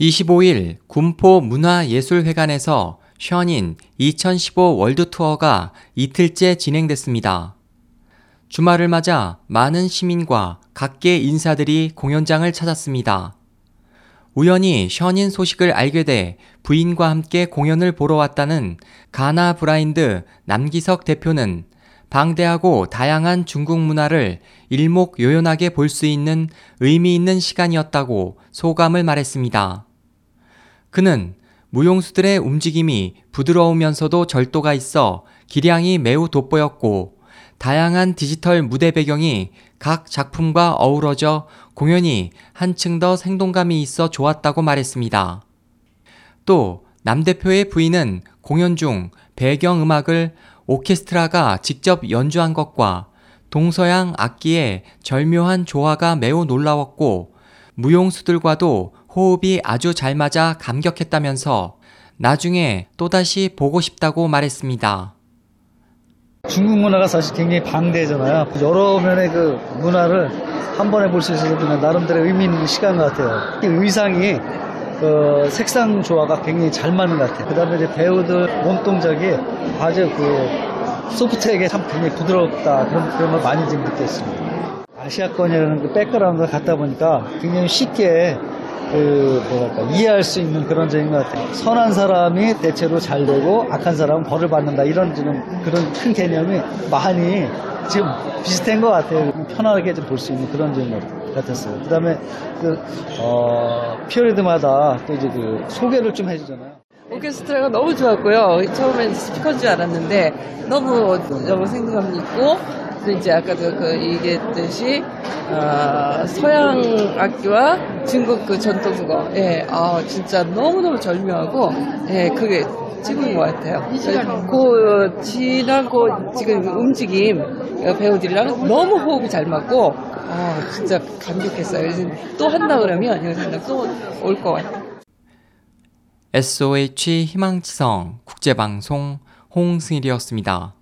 25일 군포 문화예술회관에서 션윈 2015 월드투어가 이틀째 진행됐습니다. 주말을 맞아 많은 시민과 각계 인사들이 공연장을 찾았습니다. 우연히 션윈 소식을 알게 돼 부인과 함께 공연을 보러 왔다는 가나 블라인드 남기석 대표는 방대하고 다양한 중국 문화를 일목요연하게 볼 수 있는 의미 있는 시간이었다고 소감을 말했습니다. 그는 무용수들의 움직임이 부드러우면서도 절도가 있어 기량이 매우 돋보였고 다양한 디지털 무대 배경이 각 작품과 어우러져 공연이 한층 더 생동감이 있어 좋았다고 말했습니다. 또 남 대표의 부인은 공연 중 배경 음악을 오케스트라가 직접 연주한 것과 동서양 악기의 절묘한 조화가 매우 놀라웠고 무용수들과도 호흡이 아주 잘 맞아 감격했다면서 나중에 또다시 보고 싶다고 말했습니다. 중국 문화가 사실 굉장히 방대잖아요. 여러 면의 그 문화를 한 번에 볼 수 있어서 그냥 나름대로 의미 있는 시간 같아요. 의상이 그 색상 조화가 굉장히 잘 맞는 것 같아요. 그 다음에 이제 배우들 몸 동작이 아주 그 소프트하게 참 굉장히 부드럽다. 그런, 그런 걸 많이 지금 느꼈습니다. 아시아권이라는 그 백그라운드를 갖다 보니까 굉장히 쉽게 그 뭐랄까 이해할 수 있는 그런 점인 것 같아요. 선한 사람이 대체로 잘 되고 악한 사람은 벌을 받는다 이런 지금 그런 큰 개념이 많이 지금 비슷한 것 같아요. 편안하게 좀 볼 수 있는 그런 점인 것 같았어요. 그다음에 그 어, 피어리드마다 또 이제 그 소개를 좀 해주잖아요. 오케스트라가 너무 좋았고요. 처음엔 스피커인 줄 알았는데 너무 너무 생동감 있고 또 이제 아까도 그 얘기했듯이 어, 서양 악기와 중국 그 전통거 예, 아 진짜 너무 너무 절묘하고 예, 그게 찍은 것 같아요. 그 지나고 지금 움직임 어, 배우들이랑 너무 호흡이 잘 맞고 아 진짜 감격했어요. 또 한다 그러면 이거 생각 또올 것 같아요. SOH 희망지성 국제방송 홍승일이었습니다.